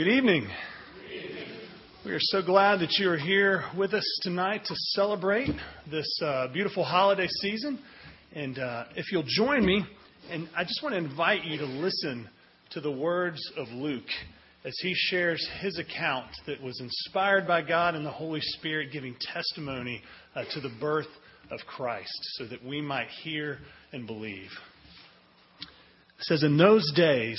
Good evening. We are so glad that you are here with us tonight to celebrate this uh, beautiful holiday season. And uh, if you'll join me, and I just want to invite you to listen to the words of Luke as he shares his account that was inspired by God and the Holy Spirit, giving testimony uh, to the birth of Christ so that we might hear and believe. It says, In those days,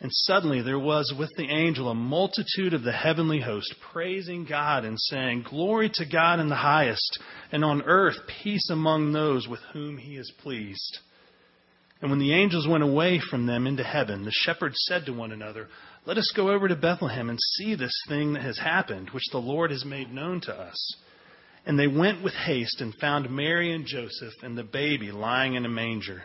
And suddenly there was with the angel a multitude of the heavenly host praising God and saying, Glory to God in the highest, and on earth peace among those with whom he is pleased. And when the angels went away from them into heaven, the shepherds said to one another, Let us go over to Bethlehem and see this thing that has happened, which the Lord has made known to us. And they went with haste and found Mary and Joseph and the baby lying in a manger.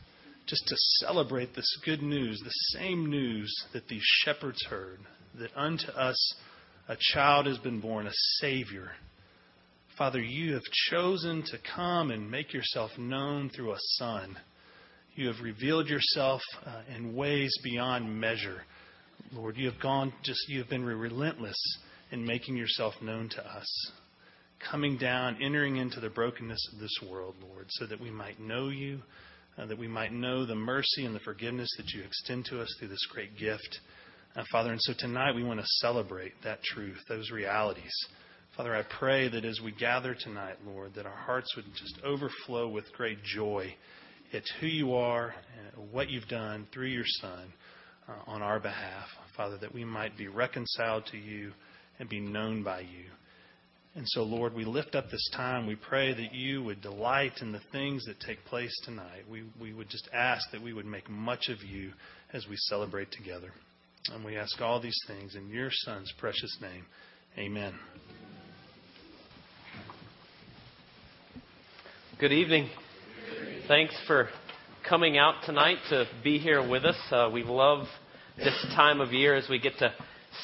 just to celebrate this good news, the same news that these shepherds heard, that unto us a child has been born, a Savior. Father, you have chosen to come and make yourself known through a Son. You have revealed yourself uh, in ways beyond measure. Lord, you have gone just, you have been relentless in making yourself known to us. Coming down, entering into the brokenness of this world, Lord, so that we might know you, that we might know the mercy and the forgiveness that you extend to us through this great gift. Uh, Father, and so tonight we want to celebrate that truth, those realities. Father, I pray that as we gather tonight, Lord, that our hearts would just overflow with great joy at who you are and what you've done through your Son uh, on our behalf. Father, that we might be reconciled to you and be known by you. And so, Lord, we lift up this time. We pray that you would delight in the things that take place tonight. We, we would just ask that we would make much of you as we celebrate together. And we ask all these things in your Son's precious name. Amen. Good evening. Thanks for coming out tonight to be here with us. Uh, we love this time of year as we get to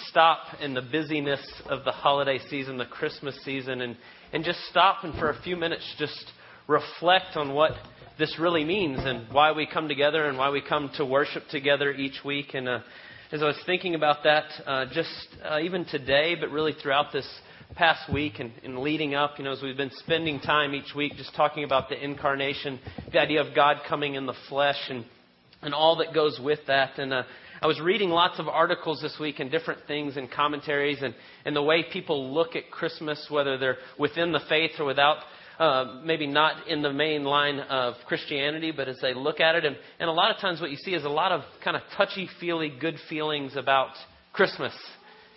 stop in the busyness of the holiday season, the Christmas season, and, and just stop and for a few minutes just reflect on what this really means and why we come together and why we come to worship together each week. And uh, as I was thinking about that, uh, just uh, even today, but really throughout this past week and, and leading up, you know, as we've been spending time each week just talking about the incarnation, the idea of God coming in the flesh, and and all that goes with that. And uh, I was reading lots of articles this week and different things and commentaries and, and the way people look at Christmas, whether they're within the faith or without, uh, maybe not in the main line of Christianity, but as they look at it. And, and a lot of times what you see is a lot of kind of touchy feely, good feelings about Christmas.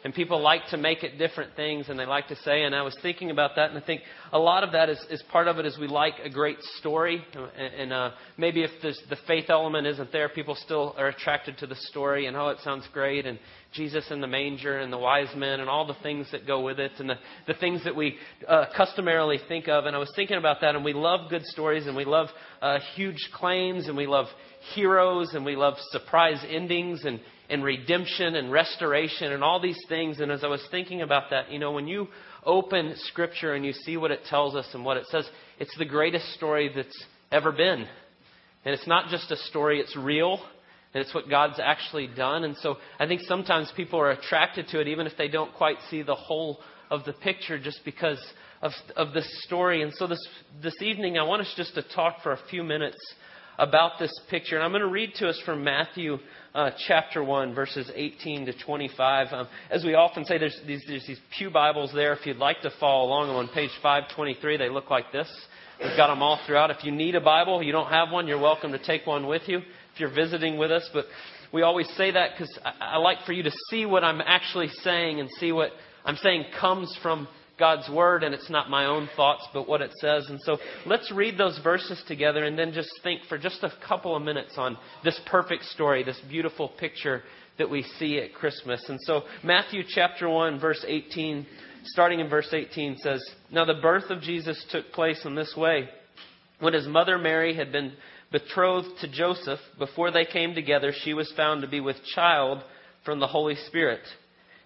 And people like to make it different things and they like to say, and I was thinking about that, and I think a lot of that is, is part of it is we like a great story. And, and uh, maybe if the faith element isn't there, people still are attracted to the story and, oh, it sounds great. And Jesus in the manger and the wise men and all the things that go with it and the, the things that we uh, customarily think of. And I was thinking about that, and we love good stories and we love uh, huge claims and we love heroes and we love surprise endings and and redemption and restoration and all these things. And as I was thinking about that, you know, when you open Scripture and you see what it tells us and what it says, it's the greatest story that's ever been. And it's not just a story, it's real. And it's what God's actually done. And so I think sometimes people are attracted to it even if they don't quite see the whole of the picture just because of, of this story. And so this, this evening, I want us just to talk for a few minutes about this picture. And I'm going to read to us from Matthew uh, chapter 1, verses 18 to 25. Um, as we often say, there's these, there's these Pew Bibles there. If you'd like to follow along, I'm on page 523. They look like this. We've got them all throughout. If you need a Bible, you don't have one, you're welcome to take one with you if you're visiting with us. But we always say that because I, I like for you to see what I'm actually saying and see what I'm saying comes from God's Word, and it's not my own thoughts, but what it says. And so let's read those verses together and then just think for just a couple of minutes on this perfect story, this beautiful picture that we see at Christmas. And so Matthew chapter 1, verse 18, starting in verse 18, says, Now the birth of Jesus took place in this way. When his mother Mary had been betrothed to Joseph, before they came together, she was found to be with child from the Holy Spirit.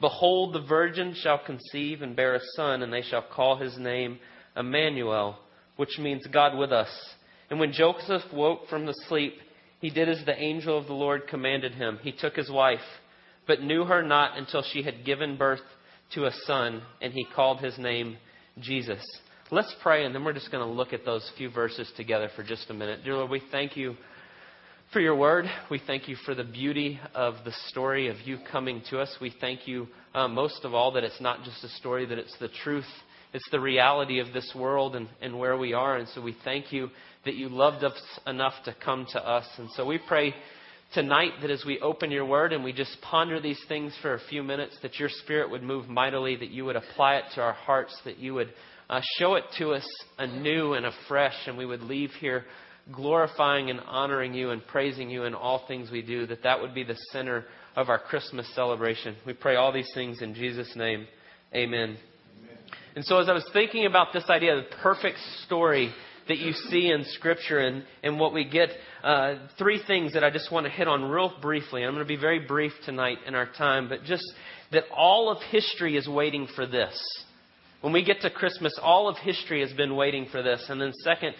Behold, the virgin shall conceive and bear a son, and they shall call his name Emmanuel, which means God with us. And when Joseph woke from the sleep, he did as the angel of the Lord commanded him. He took his wife, but knew her not until she had given birth to a son, and he called his name Jesus. Let's pray, and then we're just going to look at those few verses together for just a minute. Dear Lord, we thank you for your word. We thank you for the beauty of the story of you coming to us. We thank you uh, most of all that it's not just a story, that it's the truth. It's the reality of this world and, and where we are. And so we thank you that you loved us enough to come to us. And so we pray tonight that as we open your word and we just ponder these things for a few minutes, that your spirit would move mightily, that you would apply it to our hearts, that you would uh, show it to us anew and afresh, and we would leave here glorifying and honoring you and praising you in all things we do, that that would be the center of our Christmas celebration. We pray all these things in Jesus' name. Amen. Amen. And so, as I was thinking about this idea, the perfect story that you see in Scripture, and, and what we get, uh, three things that I just want to hit on real briefly. I'm going to be very brief tonight in our time, but just that all of history is waiting for this. When we get to Christmas, all of history has been waiting for this. And then, second,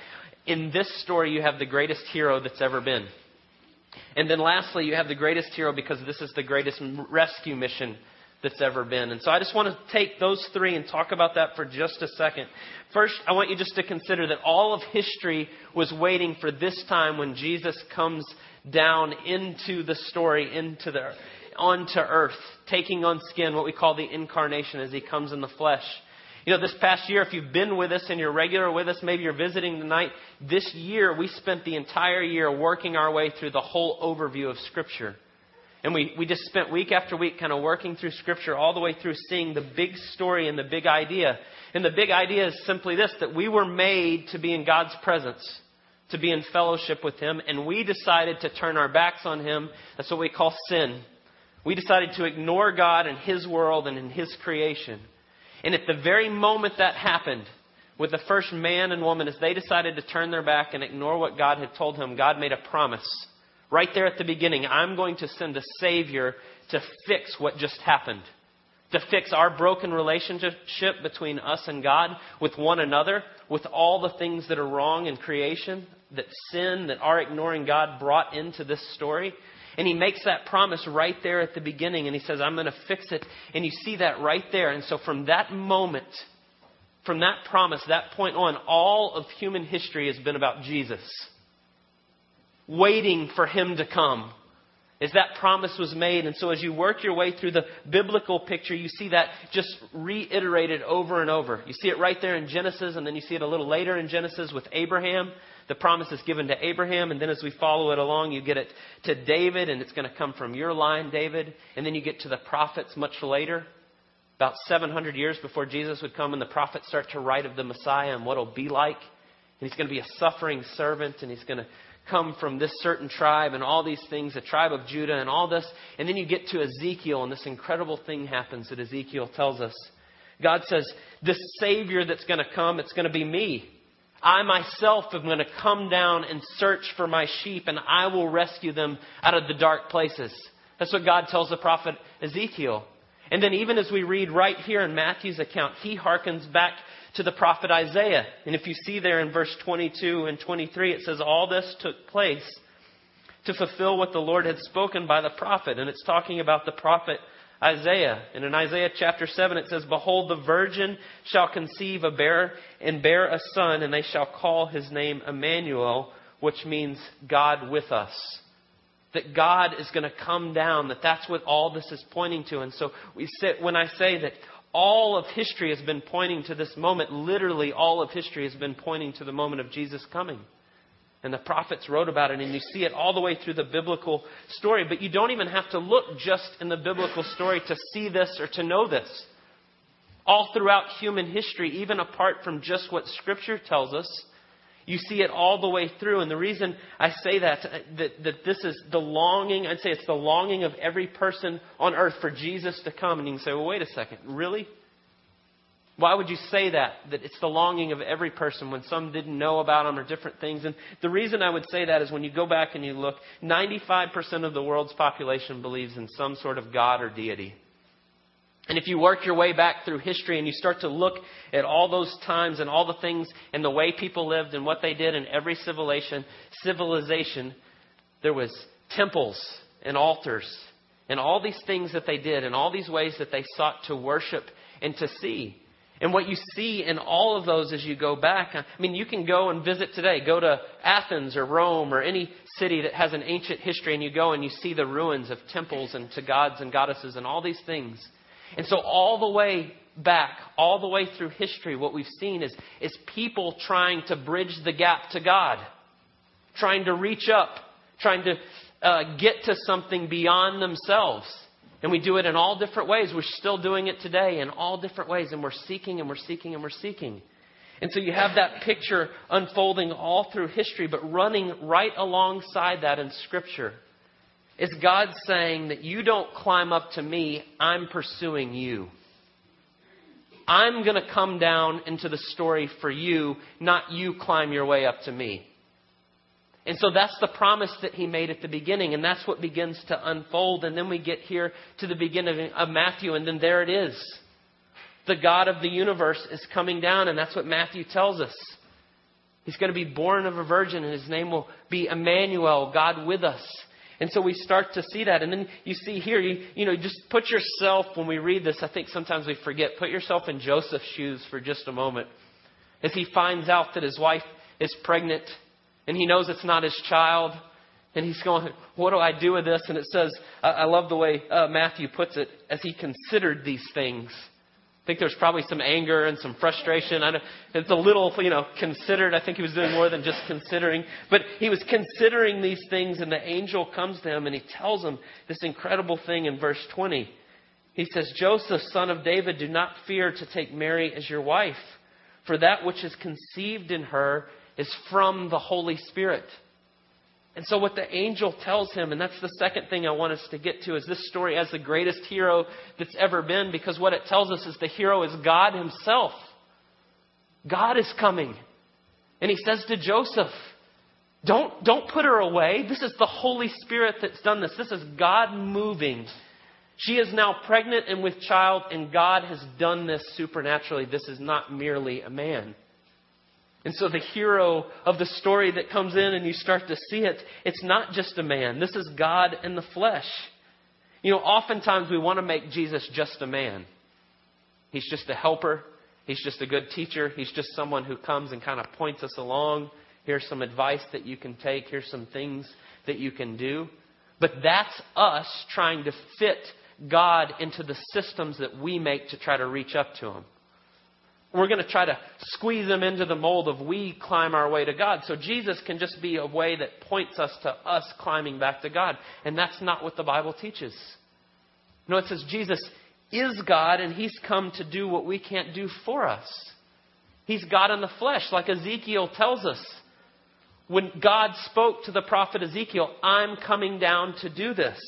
in this story, you have the greatest hero that's ever been. And then lastly, you have the greatest hero because this is the greatest rescue mission that's ever been. And so I just want to take those three and talk about that for just a second. First, I want you just to consider that all of history was waiting for this time when Jesus comes down into the story, into the onto earth, taking on skin, what we call the incarnation as he comes in the flesh. You know, this past year, if you've been with us and you're regular with us, maybe you're visiting tonight, this year we spent the entire year working our way through the whole overview of Scripture. And we, we just spent week after week kind of working through Scripture all the way through seeing the big story and the big idea. And the big idea is simply this that we were made to be in God's presence, to be in fellowship with Him, and we decided to turn our backs on Him. That's what we call sin. We decided to ignore God and His world and in His creation. And at the very moment that happened, with the first man and woman, as they decided to turn their back and ignore what God had told him, God made a promise. Right there at the beginning, I'm going to send a Savior to fix what just happened. To fix our broken relationship between us and God, with one another, with all the things that are wrong in creation, that sin, that our ignoring God brought into this story. And he makes that promise right there at the beginning, and he says, I'm going to fix it. And you see that right there. And so from that moment, from that promise, that point on, all of human history has been about Jesus. Waiting for him to come as that promise was made. And so as you work your way through the biblical picture, you see that just reiterated over and over. You see it right there in Genesis, and then you see it a little later in Genesis with Abraham. The promise is given to Abraham, and then as we follow it along, you get it to David, and it's going to come from your line, David. And then you get to the prophets much later. About 700 years before Jesus would come, and the prophets start to write of the Messiah and what it'll be like. And he's going to be a suffering servant, and he's going to come from this certain tribe and all these things, the tribe of Judah and all this. And then you get to Ezekiel, and this incredible thing happens that Ezekiel tells us. God says, This Savior that's going to come, it's going to be me. I myself am going to come down and search for my sheep, and I will rescue them out of the dark places. That's what God tells the prophet Ezekiel. And then, even as we read right here in Matthew's account, he harkens back to the prophet Isaiah. And if you see there in verse 22 and 23, it says, All this took place to fulfill what the Lord had spoken by the prophet. And it's talking about the prophet Isaiah. And in Isaiah chapter 7, it says, Behold, the virgin shall conceive a bear and bear a son, and they shall call his name Emmanuel, which means God with us. That God is going to come down, that that's what all this is pointing to. And so we sit, when I say that all of history has been pointing to this moment. Literally, all of history has been pointing to the moment of Jesus coming. And the prophets wrote about it, and you see it all the way through the biblical story. But you don't even have to look just in the biblical story to see this or to know this. All throughout human history, even apart from just what Scripture tells us, you see it all the way through. And the reason I say that, uh, that, that this is the longing, I'd say it's the longing of every person on earth for Jesus to come. And you can say, well, wait a second, really? Why would you say that? That it's the longing of every person when some didn't know about them or different things. And the reason I would say that is when you go back and you look, 95% of the world's population believes in some sort of God or deity. And if you work your way back through history and you start to look at all those times and all the things and the way people lived and what they did in every civilization, civilization, there was temples and altars and all these things that they did and all these ways that they sought to worship and to see. And what you see in all of those as you go back, I mean, you can go and visit today. Go to Athens or Rome or any city that has an ancient history, and you go and you see the ruins of temples and to gods and goddesses and all these things. And so, all the way back, all the way through history, what we've seen is, is people trying to bridge the gap to God, trying to reach up, trying to uh, get to something beyond themselves. And we do it in all different ways. We're still doing it today in all different ways. And we're seeking and we're seeking and we're seeking. And so you have that picture unfolding all through history, but running right alongside that in Scripture is God saying that you don't climb up to me, I'm pursuing you. I'm going to come down into the story for you, not you climb your way up to me. And so that's the promise that he made at the beginning, and that's what begins to unfold. And then we get here to the beginning of Matthew, and then there it is. The God of the universe is coming down, and that's what Matthew tells us. He's going to be born of a virgin, and his name will be Emmanuel, God with us. And so we start to see that. And then you see here, you, you know, just put yourself, when we read this, I think sometimes we forget, put yourself in Joseph's shoes for just a moment. As he finds out that his wife is pregnant and he knows it's not his child. And he's going, What do I do with this? And it says, I, I love the way uh, Matthew puts it, as he considered these things. I think there's probably some anger and some frustration. I it's a little, you know, considered. I think he was doing more than just considering. But he was considering these things, and the angel comes to him and he tells him this incredible thing in verse 20. He says, Joseph, son of David, do not fear to take Mary as your wife, for that which is conceived in her is from the Holy Spirit. And so, what the angel tells him, and that's the second thing I want us to get to, is this story has the greatest hero that's ever been because what it tells us is the hero is God Himself. God is coming. And He says to Joseph, don't, don't put her away. This is the Holy Spirit that's done this. This is God moving. She is now pregnant and with child, and God has done this supernaturally. This is not merely a man. And so the hero of the story that comes in and you start to see it, it's not just a man. This is God in the flesh. You know, oftentimes we want to make Jesus just a man. He's just a helper. He's just a good teacher. He's just someone who comes and kind of points us along. Here's some advice that you can take. Here's some things that you can do. But that's us trying to fit God into the systems that we make to try to reach up to Him. We're going to try to squeeze them into the mold of we climb our way to God. So Jesus can just be a way that points us to us climbing back to God. And that's not what the Bible teaches. No, it says Jesus is God and He's come to do what we can't do for us. He's God in the flesh, like Ezekiel tells us. When God spoke to the prophet Ezekiel, I'm coming down to do this.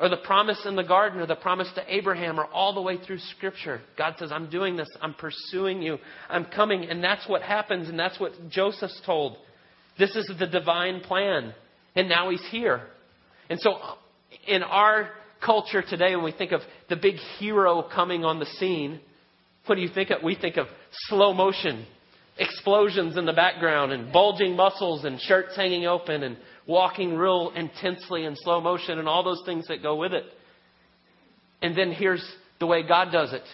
Or the promise in the garden, or the promise to Abraham, or all the way through Scripture. God says, I'm doing this. I'm pursuing you. I'm coming. And that's what happens, and that's what Joseph's told. This is the divine plan. And now he's here. And so, in our culture today, when we think of the big hero coming on the scene, what do you think of? We think of slow motion, explosions in the background, and bulging muscles, and shirts hanging open, and walking real intensely in slow motion, and all those things that go with it. And then here's the way God does it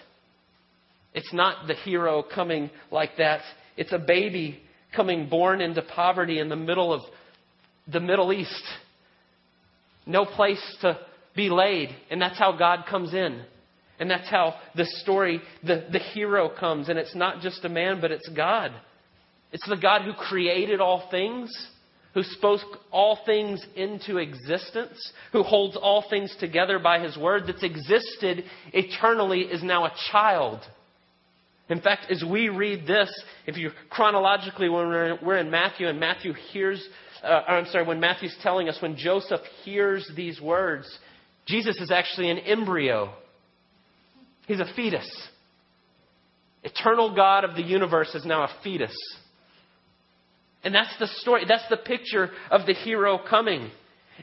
it's not the hero coming like that, it's a baby coming born into poverty in the middle of the Middle East. No place to be laid. And that's how God comes in. And that's how the story, the, the hero comes. And it's not just a man, but it's God. It's the God who created all things, who spoke all things into existence, who holds all things together by his word, that's existed eternally, is now a child. In fact, as we read this, if you chronologically, when we're, in Matthew, and Matthew hears, uh, I'm sorry, when Matthew's telling us, when Joseph hears these words, Jesus is actually an embryo. He's a fetus. Eternal God of the universe is now a fetus. And that's the story, that's the picture of the hero coming.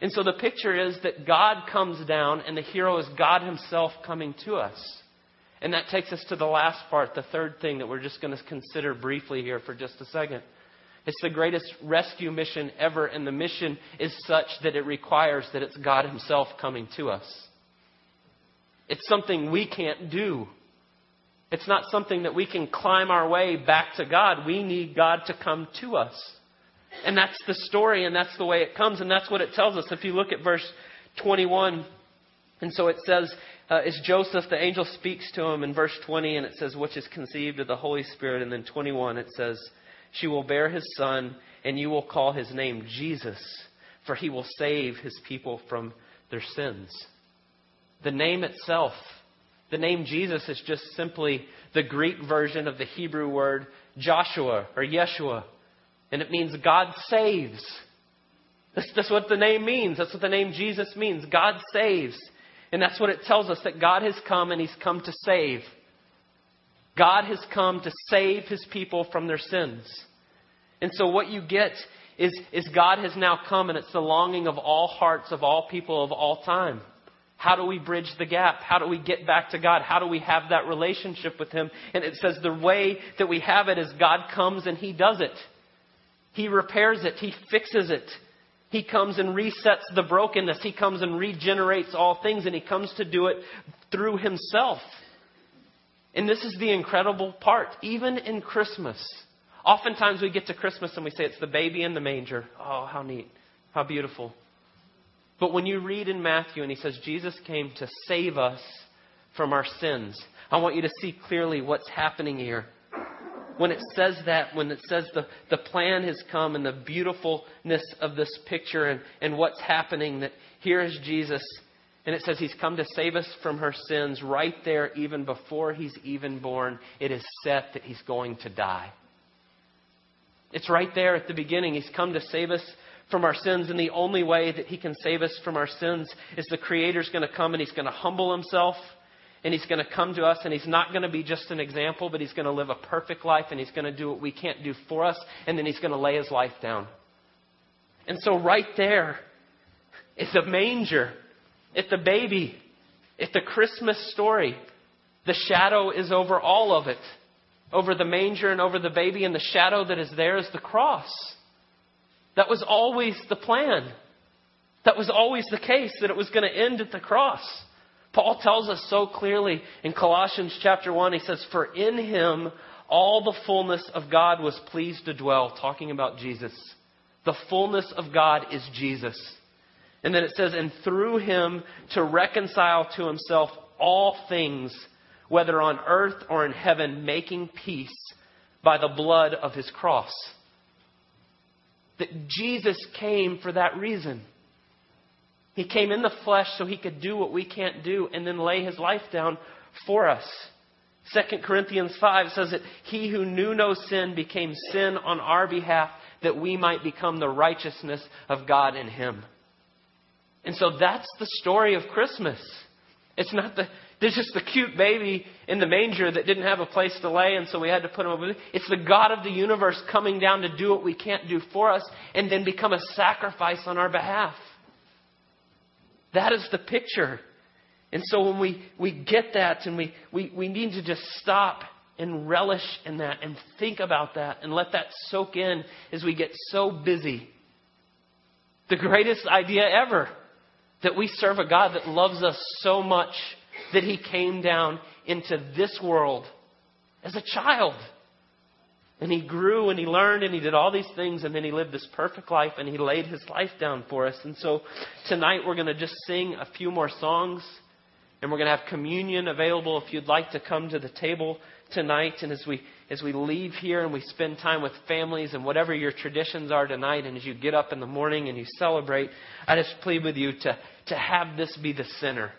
And so the picture is that God comes down and the hero is God Himself coming to us. And that takes us to the last part, the third thing that we're just going to consider briefly here for just a second. It's the greatest rescue mission ever, and the mission is such that it requires that it's God Himself coming to us. It's something we can't do. It's not something that we can climb our way back to God. We need God to come to us. And that's the story, and that's the way it comes, and that's what it tells us. If you look at verse 21, and so it says, uh, Joseph, the angel speaks to him in verse 20, and it says, which is conceived of the Holy Spirit. And then 21, it says, she will bear his son, and you will call his name Jesus, for he will save his people from their sins. The name itself, the name Jesus, is just simply the Greek version of the Hebrew word Joshua or Yeshua, and it means God saves. That's, that's what the name means. That's what the name Jesus means. God saves. And that's what it tells us that God has come and He's come to save. God has come to save his people from their sins. And so what you get is, is God has now come and it's the longing of all hearts, of all people, of all time. How do we bridge the gap? How do we get back to God? How do we have that relationship with Him? And it says the way that we have it is God comes and He does it. He repairs it. He fixes it. He comes and resets the brokenness. He comes and regenerates all things and He comes to do it through Himself. And this is the incredible part. Even in Christmas, oftentimes we get to Christmas and we say it's the baby in the manger. Oh, how neat. How beautiful. But when you read in Matthew and he says Jesus came to save us from our sins, I want you to see clearly what's happening here. When it says that, when it says the, the plan has come and the beautifulness of this picture and, and what's happening, that here is Jesus and it says he's come to save us from her sins right there, even before he's even born. It is set that he's going to die. It's right there at the beginning. He's come to save us from our sins, and the only way that he can save us from our sins is the Creator's going to come and he's going to humble himself and he's going to come to us and he's not going to be just an example, but he's going to live a perfect life and he's going to do what we can't do for us, and then he's going to lay his life down. And so, right there is the manger it's the baby, it's the Christmas story. The shadow is over all of it. over the manger and over the baby, and the shadow that is there is the cross. That was always the plan. That was always the case, that it was going to end at the cross. Paul tells us so clearly in Colossians chapter 1, he says, For in him all the fullness of God was pleased to dwell, talking about Jesus. The fullness of God is Jesus. And then it says, And through him to reconcile to himself all things, whether on earth or in heaven, making peace by the blood of his cross. That Jesus came for that reason. He came in the flesh so he could do what we can't do and then lay his life down for us. 2 Corinthians 5 says that he who knew no sin became sin on our behalf that we might become the righteousness of God in him. And so that's the story of Christmas. It's not the, there's just the cute baby in the manger that didn't have a place to lay, and so we had to put him over. It's the God of the universe coming down to do what we can't do for us and then become a sacrifice on our behalf. That is the picture. And so when we, we get that and we, we, we need to just stop and relish in that and think about that and let that soak in as we get so busy. The greatest idea ever that we serve a God that loves us so much that he came down into this world as a child. And he grew and he learned and he did all these things and then he lived this perfect life and he laid his life down for us. And so tonight we're going to just sing a few more songs and we're going to have communion available if you'd like to come to the table tonight. And as we as we leave here and we spend time with families and whatever your traditions are tonight, and as you get up in the morning and you celebrate, I just plead with you to, to have this be the center.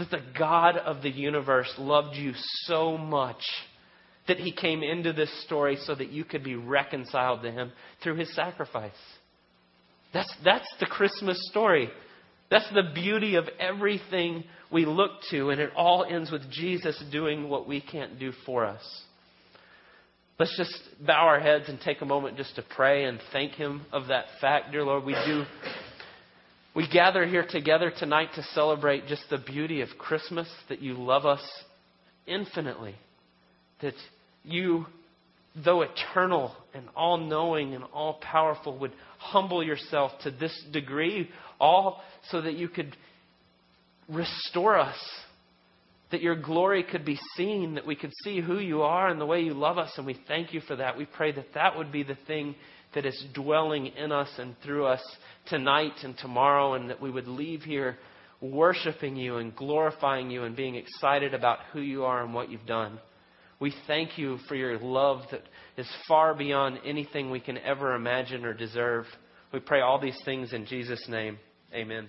That the God of the universe loved you so much that he came into this story so that you could be reconciled to him through his sacrifice. That's, that's the Christmas story. That's the beauty of everything we look to, and it all ends with Jesus doing what we can't do for us. Let's just bow our heads and take a moment just to pray and thank Him of that fact. Dear Lord, we do. We gather here together tonight to celebrate just the beauty of Christmas, that you love us infinitely, that you, though eternal and all knowing and all powerful, would humble yourself to this degree, all so that you could restore us, that your glory could be seen, that we could see who you are and the way you love us, and we thank you for that. We pray that that would be the thing that is dwelling in us and through us tonight and tomorrow, and that we would leave here worshiping you and glorifying you and being excited about who you are and what you've done. We thank you for your love that is far beyond anything we can ever imagine or deserve. We pray all these things in Jesus' name. Amen.